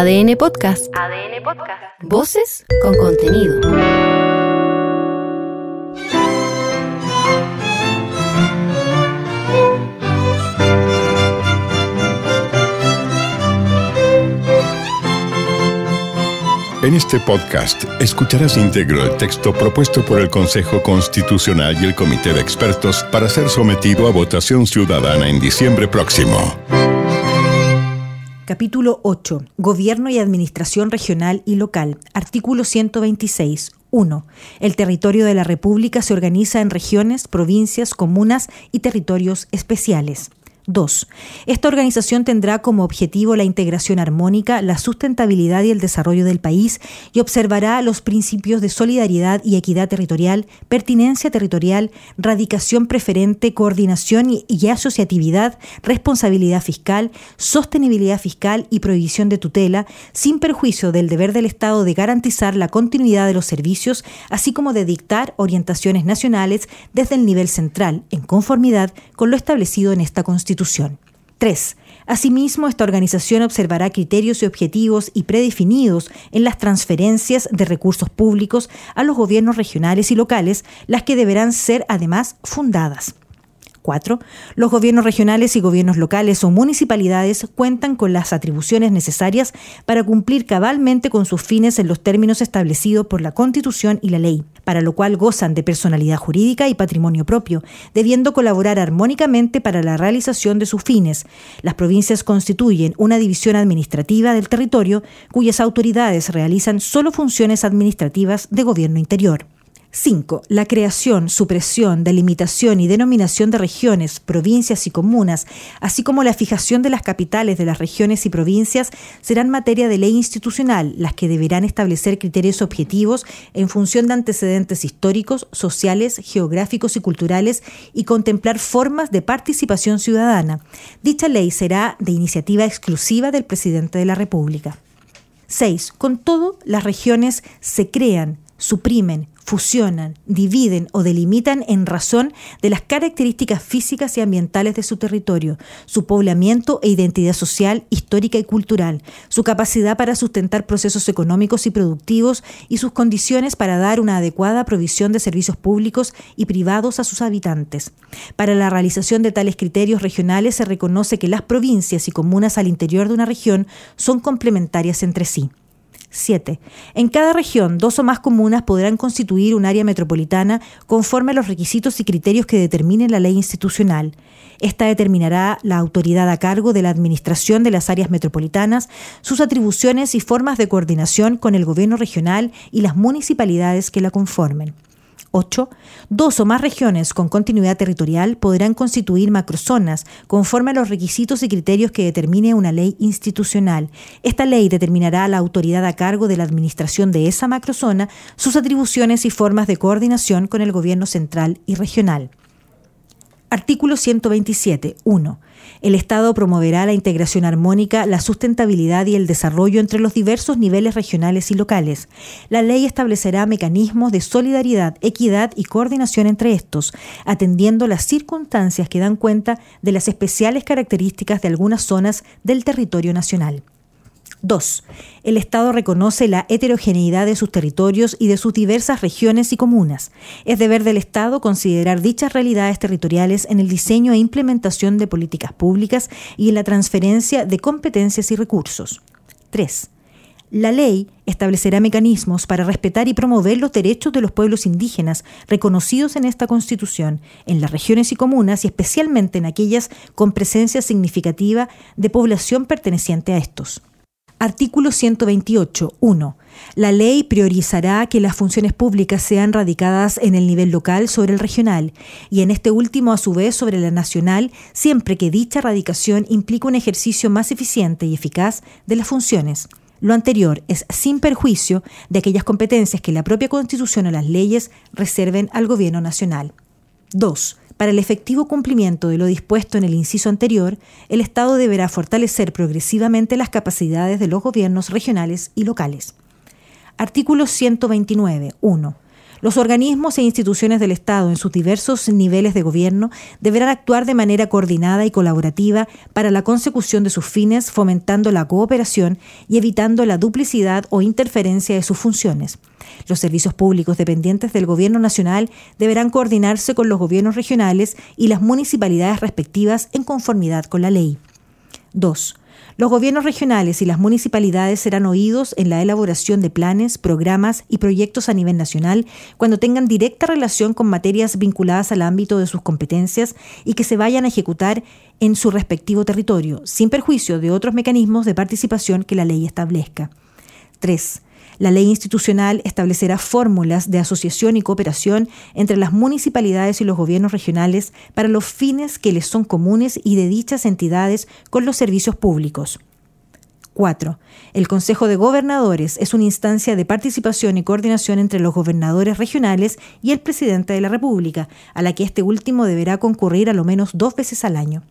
ADN Podcast. ADN Podcast. Voces con contenido. En este podcast escucharás íntegro el texto propuesto por el Consejo Constitucional y el Comité de Expertos para ser sometido a votación ciudadana en diciembre próximo. Capítulo 8. Gobierno y Administración Regional y Local. Artículo 126. 1. El territorio de la República se organiza en regiones, provincias, comunas y territorios especiales. 2. Esta organización tendrá como objetivo la integración armónica, la sustentabilidad y el desarrollo del país y observará los principios de solidaridad y equidad territorial, pertinencia territorial, radicación preferente, coordinación y, asociatividad, responsabilidad fiscal, sostenibilidad fiscal y prohibición de tutela, sin perjuicio del deber del Estado de garantizar la continuidad de los servicios, así como de dictar orientaciones nacionales desde el nivel central, en conformidad con lo establecido en esta Constitución. 3. Asimismo, esta organización observará criterios y objetivos y predefinidos en las transferencias de recursos públicos a los gobiernos regionales y locales, las que deberán ser además fundadas. 4. Los gobiernos regionales y gobiernos locales o municipalidades cuentan con las atribuciones necesarias para cumplir cabalmente con sus fines en los términos establecidos por la Constitución y la ley, para lo cual gozan de personalidad jurídica y patrimonio propio, debiendo colaborar armónicamente para la realización de sus fines. Las provincias constituyen una división administrativa del territorio cuyas autoridades realizan solo funciones administrativas de gobierno interior. 5. La creación, supresión, delimitación y denominación de regiones, provincias y comunas, así como la fijación de las capitales de las regiones y provincias, serán materia de ley institucional, las que deberán establecer criterios objetivos en función de antecedentes históricos, sociales, geográficos y culturales y contemplar formas de participación ciudadana. Dicha ley será de iniciativa exclusiva del presidente de la República. 6. Con todo, las regiones se crean, suprimen, fusionan, dividen o delimitan en razón de las características físicas y ambientales de su territorio, su poblamiento e identidad social, histórica y cultural, su capacidad para sustentar procesos económicos y productivos y sus condiciones para dar una adecuada provisión de servicios públicos y privados a sus habitantes. Para la realización de tales criterios regionales se reconoce que las provincias y comunas al interior de una región son complementarias entre sí. 7. En cada región, dos o más comunas podrán constituir un área metropolitana conforme a los requisitos y criterios que determine la ley institucional. Esta determinará la autoridad a cargo de la administración de las áreas metropolitanas, sus atribuciones y formas de coordinación con el gobierno regional y las municipalidades que la conformen. 8. Dos o más regiones con continuidad territorial podrán constituir macrozonas conforme a los requisitos y criterios que determine una ley institucional. Esta ley determinará a la autoridad a cargo de la administración de esa macrozona, sus atribuciones y formas de coordinación con el gobierno central y regional. Artículo 127. 1. El Estado promoverá la integración armónica, la sustentabilidad y el desarrollo entre los diversos niveles regionales y locales. La ley establecerá mecanismos de solidaridad, equidad y coordinación entre estos, atendiendo las circunstancias que dan cuenta de las especiales características de algunas zonas del territorio nacional. 2. El Estado reconoce la heterogeneidad de sus territorios y de sus diversas regiones y comunas. Es deber del Estado considerar dichas realidades territoriales en el diseño e implementación de políticas públicas y en la transferencia de competencias y recursos. 3. La ley establecerá mecanismos para respetar y promover los derechos de los pueblos indígenas reconocidos en esta Constitución, en las regiones y comunas y especialmente en aquellas con presencia significativa de población perteneciente a estos. Artículo 128. 1. La ley priorizará que las funciones públicas sean radicadas en el nivel local sobre el regional y en este último a su vez sobre la nacional, siempre que dicha radicación implique un ejercicio más eficiente y eficaz de las funciones. Lo anterior es sin perjuicio de aquellas competencias que la propia Constitución o las leyes reserven al Gobierno nacional. 2. Para el efectivo cumplimiento de lo dispuesto en el inciso anterior, el Estado deberá fortalecer progresivamente las capacidades de los gobiernos regionales y locales. Artículo 129. 1. Los organismos e instituciones del Estado en sus diversos niveles de gobierno deberán actuar de manera coordinada y colaborativa para la consecución de sus fines, fomentando la cooperación y evitando la duplicidad o interferencia de sus funciones. Los servicios públicos dependientes del Gobierno Nacional deberán coordinarse con los gobiernos regionales y las municipalidades respectivas en conformidad con la ley. 2. Los gobiernos regionales y las municipalidades serán oídos en la elaboración de planes, programas y proyectos a nivel nacional cuando tengan directa relación con materias vinculadas al ámbito de sus competencias y que se vayan a ejecutar en su respectivo territorio, sin perjuicio de otros mecanismos de participación que la ley establezca. 3. La ley institucional establecerá fórmulas de asociación y cooperación entre las municipalidades y los gobiernos regionales para los fines que les son comunes y de dichas entidades con los servicios públicos. 4. El Consejo de Gobernadores es una instancia de participación y coordinación entre los gobernadores regionales y el presidente de la República, a la que este último deberá concurrir a lo menos dos veces al año.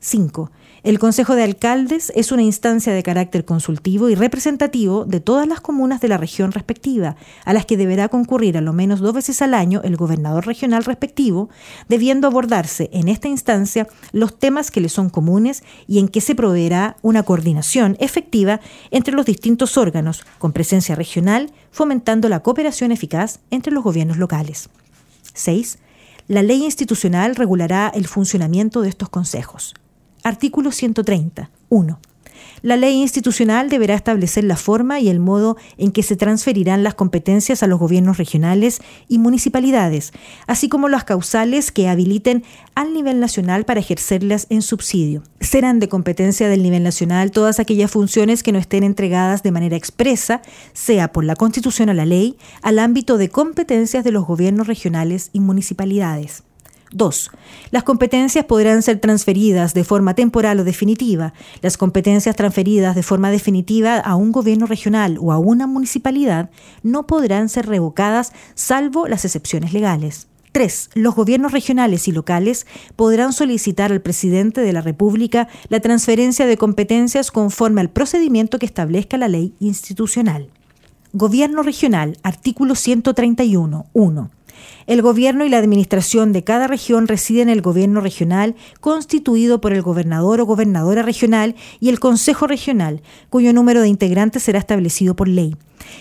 5. El Consejo de Alcaldes es una instancia de carácter consultivo y representativo de todas las comunas de la región respectiva, a las que deberá concurrir a lo menos dos veces al año el gobernador regional respectivo, debiendo abordarse en esta instancia los temas que le son comunes y en que se proveerá una coordinación efectiva entre los distintos órganos, con presencia regional, fomentando la cooperación eficaz entre los gobiernos locales. 6. La ley institucional regulará el funcionamiento de estos consejos. Artículo 130. 1. La ley institucional deberá establecer la forma y el modo en que se transferirán las competencias a los gobiernos regionales y municipalidades, así como las causales que habiliten al nivel nacional para ejercerlas en subsidio. Serán de competencia del nivel nacional todas aquellas funciones que no estén entregadas de manera expresa, sea por la Constitución o la ley, al ámbito de competencias de los gobiernos regionales y municipalidades. 2. Las competencias podrán ser transferidas de forma temporal o definitiva. Las competencias transferidas de forma definitiva a un gobierno regional o a una municipalidad no podrán ser revocadas salvo las excepciones legales. 3. Los gobiernos regionales y locales podrán solicitar al presidente de la República la transferencia de competencias conforme al procedimiento que establezca la ley institucional. Gobierno regional, artículo 131. 1. El gobierno y la administración de cada región residen en el gobierno regional, constituido por el gobernador o gobernadora regional y el consejo regional, cuyo número de integrantes será establecido por ley.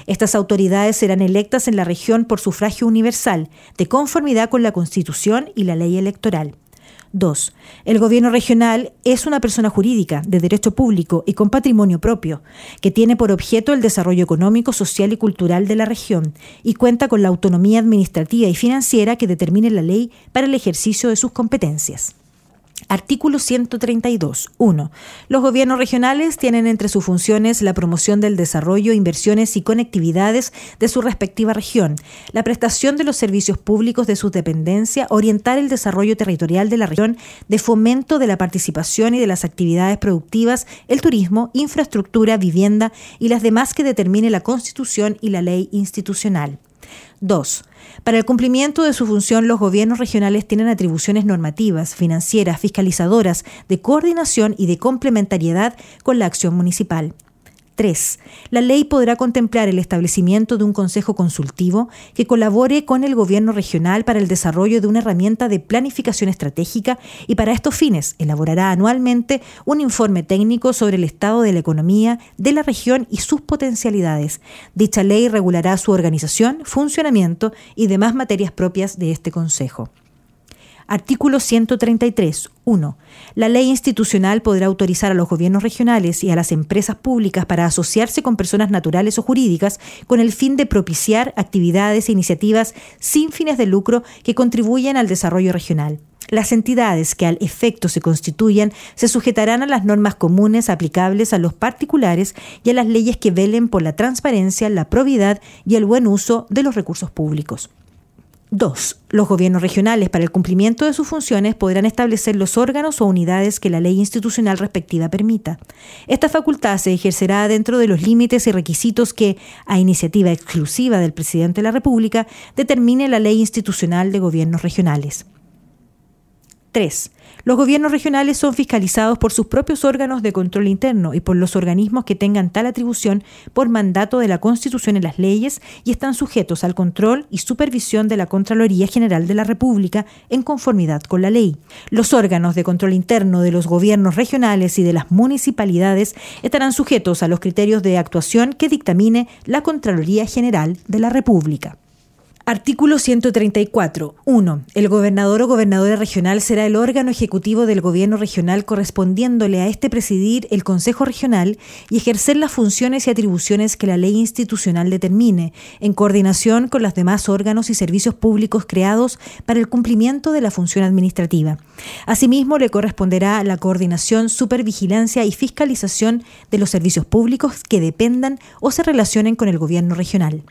Estas autoridades serán electas en la región por sufragio universal, de conformidad con la Constitución y la ley electoral. 2. El gobierno regional es una persona jurídica de derecho público y con patrimonio propio, que tiene por objeto el desarrollo económico, social y cultural de la región y cuenta con la autonomía administrativa y financiera que determine la ley para el ejercicio de sus competencias. Artículo 132. 1. Los gobiernos regionales tienen entre sus funciones la promoción del desarrollo, inversiones y conectividades de su respectiva región, la prestación de los servicios públicos de su dependencia, orientar el desarrollo territorial de la región, de fomento de la participación y de las actividades productivas, el turismo, infraestructura, vivienda y las demás que determine la Constitución y la ley institucional. 2. Para el cumplimiento de su función, los gobiernos regionales tienen atribuciones normativas, financieras, fiscalizadoras, de coordinación y de complementariedad con la acción municipal. 3. La ley podrá contemplar el establecimiento de un consejo consultivo que colabore con el gobierno regional para el desarrollo de una herramienta de planificación estratégica y para estos fines elaborará anualmente un informe técnico sobre el estado de la economía de la región y sus potencialidades. Dicha ley regulará su organización, funcionamiento y demás materias propias de este consejo. Artículo 133. 1. La ley institucional podrá autorizar a los gobiernos regionales y a las empresas públicas para asociarse con personas naturales o jurídicas con el fin de propiciar actividades e iniciativas sin fines de lucro que contribuyan al desarrollo regional. Las entidades que al efecto se constituyan se sujetarán a las normas comunes aplicables a los particulares y a las leyes que velen por la transparencia, la probidad y el buen uso de los recursos públicos. 2. Los gobiernos regionales, para el cumplimiento de sus funciones, podrán establecer los órganos o unidades que la ley institucional respectiva permita. Esta facultad se ejercerá dentro de los límites y requisitos que, a iniciativa exclusiva del presidente de la República, determine la ley institucional de gobiernos regionales. 3. Los gobiernos regionales son fiscalizados por sus propios órganos de control interno y por los organismos que tengan tal atribución por mandato de la Constitución y las leyes y están sujetos al control y supervisión de la Contraloría General de la República en conformidad con la ley. Los órganos de control interno de los gobiernos regionales y de las municipalidades estarán sujetos a los criterios de actuación que dictamine la Contraloría General de la República. Artículo 134. 1. El gobernador o gobernadora regional será el órgano ejecutivo del gobierno regional correspondiéndole a este presidir el Consejo Regional y ejercer las funciones y atribuciones que la ley institucional determine, en coordinación con los demás órganos y servicios públicos creados para el cumplimiento de la función administrativa. Asimismo, le corresponderá la coordinación, supervigilancia y fiscalización de los servicios públicos que dependan o se relacionen con el gobierno regional.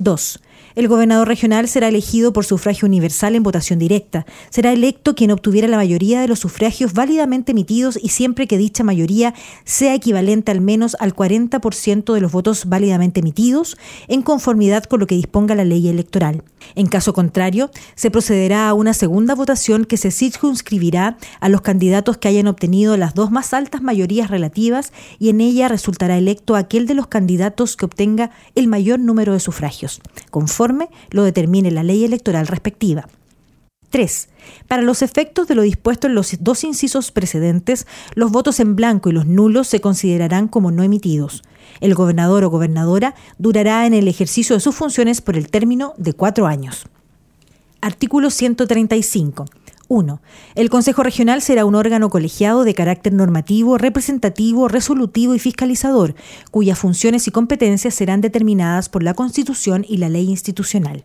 2. El gobernador regional será elegido por sufragio universal en votación directa. Será electo quien obtuviera la mayoría de los sufragios válidamente emitidos y siempre que dicha mayoría sea equivalente al menos al 40% de los votos válidamente emitidos, en conformidad con lo que disponga la ley electoral. En caso contrario, se procederá a una segunda votación que se circunscribirá a los candidatos que hayan obtenido las dos más altas mayorías relativas y en ella resultará electo aquel de los candidatos que obtenga el mayor número de sufragios lo determine la ley electoral respectiva. 3. Para los efectos de lo dispuesto en los dos incisos precedentes, los votos en blanco y los nulos se considerarán como no emitidos. El gobernador o gobernadora durará en el ejercicio de sus funciones por el término de cuatro años. Artículo 135. 1. El Consejo Regional será un órgano colegiado de carácter normativo, representativo, resolutivo y fiscalizador, cuyas funciones y competencias serán determinadas por la Constitución y la ley institucional.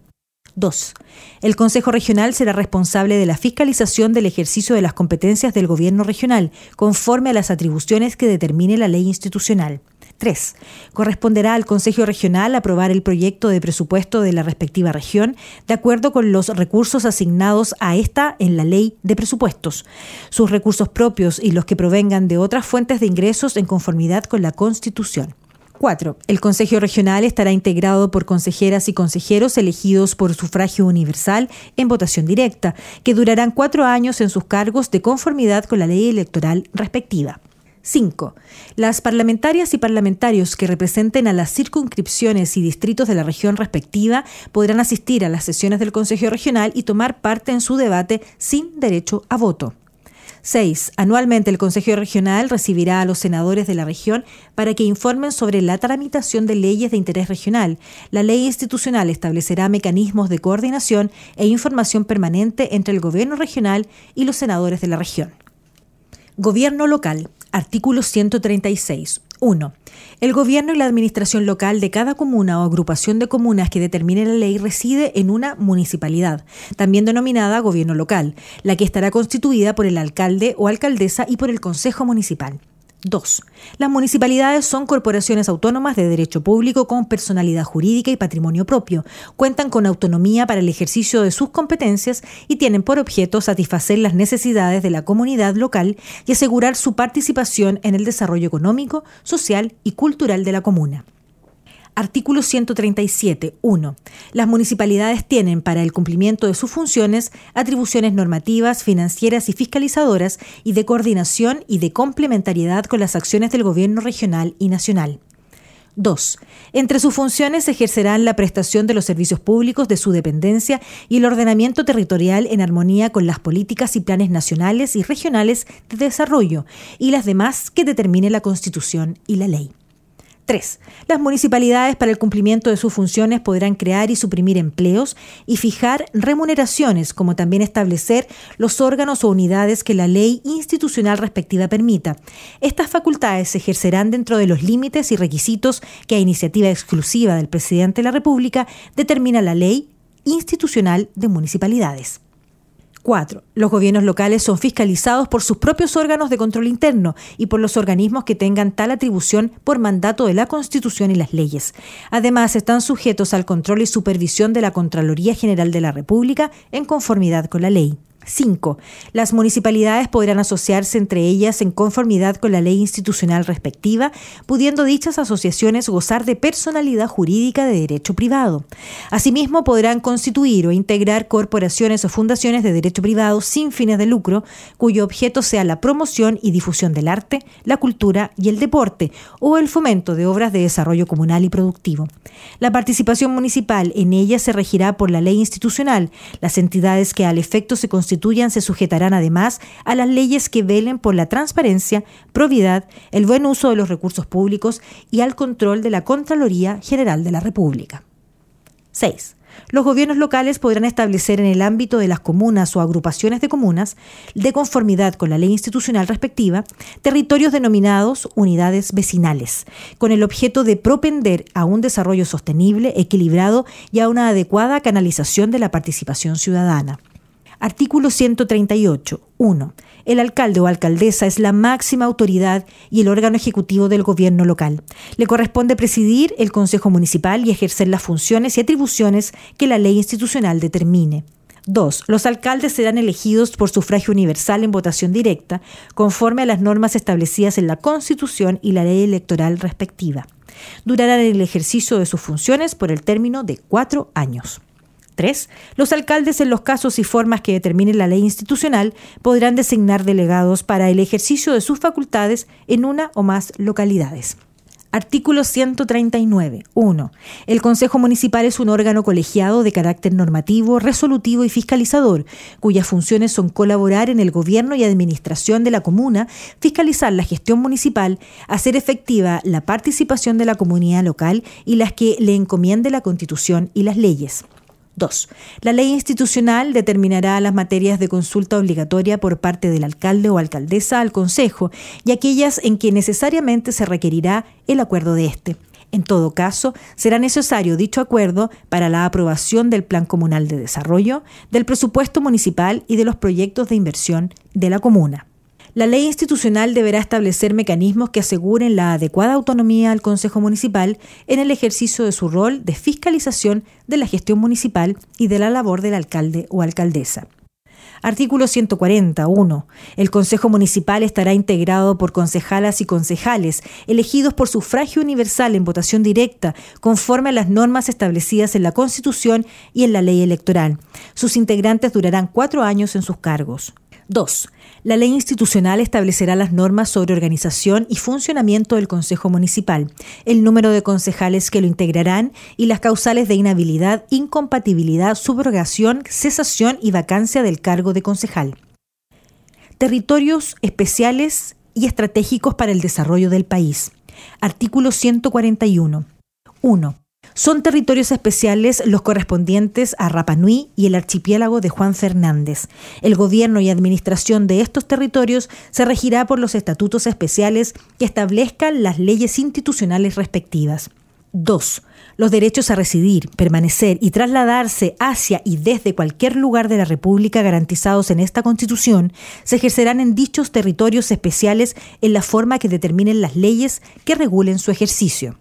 2. El Consejo Regional será responsable de la fiscalización del ejercicio de las competencias del Gobierno regional, conforme a las atribuciones que determine la ley institucional. 3. Corresponderá al Consejo Regional aprobar el proyecto de presupuesto de la respectiva región de acuerdo con los recursos asignados a esta en la ley de presupuestos, sus recursos propios y los que provengan de otras fuentes de ingresos en conformidad con la Constitución. 4. El Consejo Regional estará integrado por consejeras y consejeros elegidos por sufragio universal en votación directa, que durarán cuatro años en sus cargos de conformidad con la ley electoral respectiva. 5. Las parlamentarias y parlamentarios que representen a las circunscripciones y distritos de la región respectiva podrán asistir a las sesiones del Consejo Regional y tomar parte en su debate sin derecho a voto. 6. Anualmente el Consejo Regional recibirá a los senadores de la región para que informen sobre la tramitación de leyes de interés regional. La ley institucional establecerá mecanismos de coordinación e información permanente entre el gobierno regional y los senadores de la región. Gobierno local. Artículo 136. 1. El gobierno y la administración local de cada comuna o agrupación de comunas que determine la ley reside en una municipalidad, también denominada gobierno local, la que estará constituida por el alcalde o alcaldesa y por el consejo municipal. 2. Las municipalidades son corporaciones autónomas de derecho público con personalidad jurídica y patrimonio propio, cuentan con autonomía para el ejercicio de sus competencias y tienen por objeto satisfacer las necesidades de la comunidad local y asegurar su participación en el desarrollo económico, social y cultural de la comuna. Artículo 137. 1. Las municipalidades tienen para el cumplimiento de sus funciones atribuciones normativas, financieras y fiscalizadoras y de coordinación y de complementariedad con las acciones del gobierno regional y nacional. 2. Entre sus funciones ejercerán la prestación de los servicios públicos de su dependencia y el ordenamiento territorial en armonía con las políticas y planes nacionales y regionales de desarrollo y las demás que determine la Constitución y la ley. 3. Las municipalidades para el cumplimiento de sus funciones podrán crear y suprimir empleos y fijar remuneraciones, como también establecer los órganos o unidades que la ley institucional respectiva permita. Estas facultades se ejercerán dentro de los límites y requisitos que a iniciativa exclusiva del presidente de la República determina la ley institucional de municipalidades. 4. Los gobiernos locales son fiscalizados por sus propios órganos de control interno y por los organismos que tengan tal atribución por mandato de la Constitución y las leyes. Además, están sujetos al control y supervisión de la Contraloría General de la República en conformidad con la ley. 5. Las municipalidades podrán asociarse entre ellas en conformidad con la ley institucional respectiva, pudiendo dichas asociaciones gozar de personalidad jurídica de derecho privado. Asimismo, podrán constituir o integrar corporaciones o fundaciones de derecho privado sin fines de lucro, cuyo objeto sea la promoción y difusión del arte, la cultura y el deporte, o el fomento de obras de desarrollo comunal y productivo. La participación municipal en ellas se regirá por la ley institucional. Las entidades que al efecto se constituyen se sujetarán además a las leyes que velen por la transparencia, probidad, el buen uso de los recursos públicos y al control de la Contraloría General de la República. 6. Los gobiernos locales podrán establecer en el ámbito de las comunas o agrupaciones de comunas, de conformidad con la ley institucional respectiva, territorios denominados unidades vecinales, con el objeto de propender a un desarrollo sostenible, equilibrado y a una adecuada canalización de la participación ciudadana. Artículo 138. 1. El alcalde o alcaldesa es la máxima autoridad y el órgano ejecutivo del gobierno local. Le corresponde presidir el Consejo Municipal y ejercer las funciones y atribuciones que la ley institucional determine. 2. Los alcaldes serán elegidos por sufragio universal en votación directa, conforme a las normas establecidas en la Constitución y la ley electoral respectiva. Durarán el ejercicio de sus funciones por el término de cuatro años. 3. Los alcaldes, en los casos y formas que determine la ley institucional, podrán designar delegados para el ejercicio de sus facultades en una o más localidades. Artículo 139. 1. El Consejo Municipal es un órgano colegiado de carácter normativo, resolutivo y fiscalizador, cuyas funciones son colaborar en el gobierno y administración de la comuna, fiscalizar la gestión municipal, hacer efectiva la participación de la comunidad local y las que le encomiende la Constitución y las leyes. 2. La ley institucional determinará las materias de consulta obligatoria por parte del alcalde o alcaldesa al Consejo y aquellas en que necesariamente se requerirá el acuerdo de éste. En todo caso, será necesario dicho acuerdo para la aprobación del Plan Comunal de Desarrollo, del presupuesto municipal y de los proyectos de inversión de la comuna. La ley institucional deberá establecer mecanismos que aseguren la adecuada autonomía al Consejo Municipal en el ejercicio de su rol de fiscalización de la gestión municipal y de la labor del alcalde o alcaldesa. Artículo 141. El Consejo Municipal estará integrado por concejalas y concejales, elegidos por sufragio universal en votación directa, conforme a las normas establecidas en la Constitución y en la ley electoral. Sus integrantes durarán cuatro años en sus cargos. 2. La ley institucional establecerá las normas sobre organización y funcionamiento del Consejo Municipal, el número de concejales que lo integrarán y las causales de inhabilidad, incompatibilidad, subrogación, cesación y vacancia del cargo de concejal. Territorios especiales y estratégicos para el desarrollo del país. Artículo 141. 1. Son territorios especiales los correspondientes a Rapa Nui y el archipiélago de Juan Fernández. El gobierno y administración de estos territorios se regirá por los estatutos especiales que establezcan las leyes institucionales respectivas. 2. Los derechos a residir, permanecer y trasladarse hacia y desde cualquier lugar de la República garantizados en esta Constitución se ejercerán en dichos territorios especiales en la forma que determinen las leyes que regulen su ejercicio.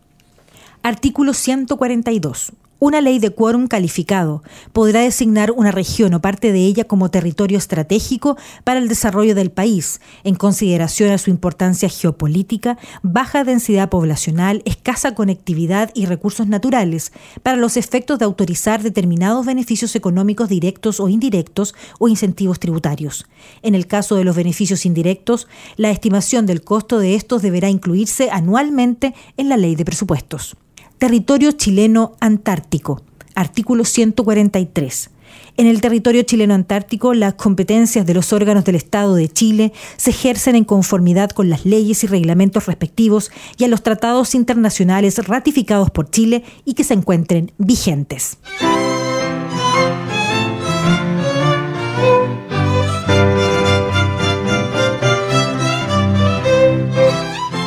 Artículo 142. Una ley de quórum calificado podrá designar una región o parte de ella como territorio estratégico para el desarrollo del país, en consideración a su importancia geopolítica, baja densidad poblacional, escasa conectividad y recursos naturales, para los efectos de autorizar determinados beneficios económicos directos o indirectos o incentivos tributarios. En el caso de los beneficios indirectos, la estimación del costo de estos deberá incluirse anualmente en la ley de presupuestos. Territorio chileno antártico. Artículo 143. En el territorio chileno antártico, las competencias de los órganos del Estado de Chile se ejercen en conformidad con las leyes y reglamentos respectivos y a los tratados internacionales ratificados por Chile y que se encuentren vigentes.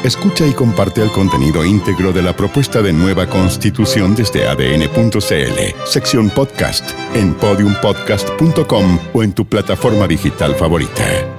Escucha y comparte el contenido íntegro de la propuesta de nueva constitución desde adn.cl, sección podcast, en podiumpodcast.com o en tu plataforma digital favorita.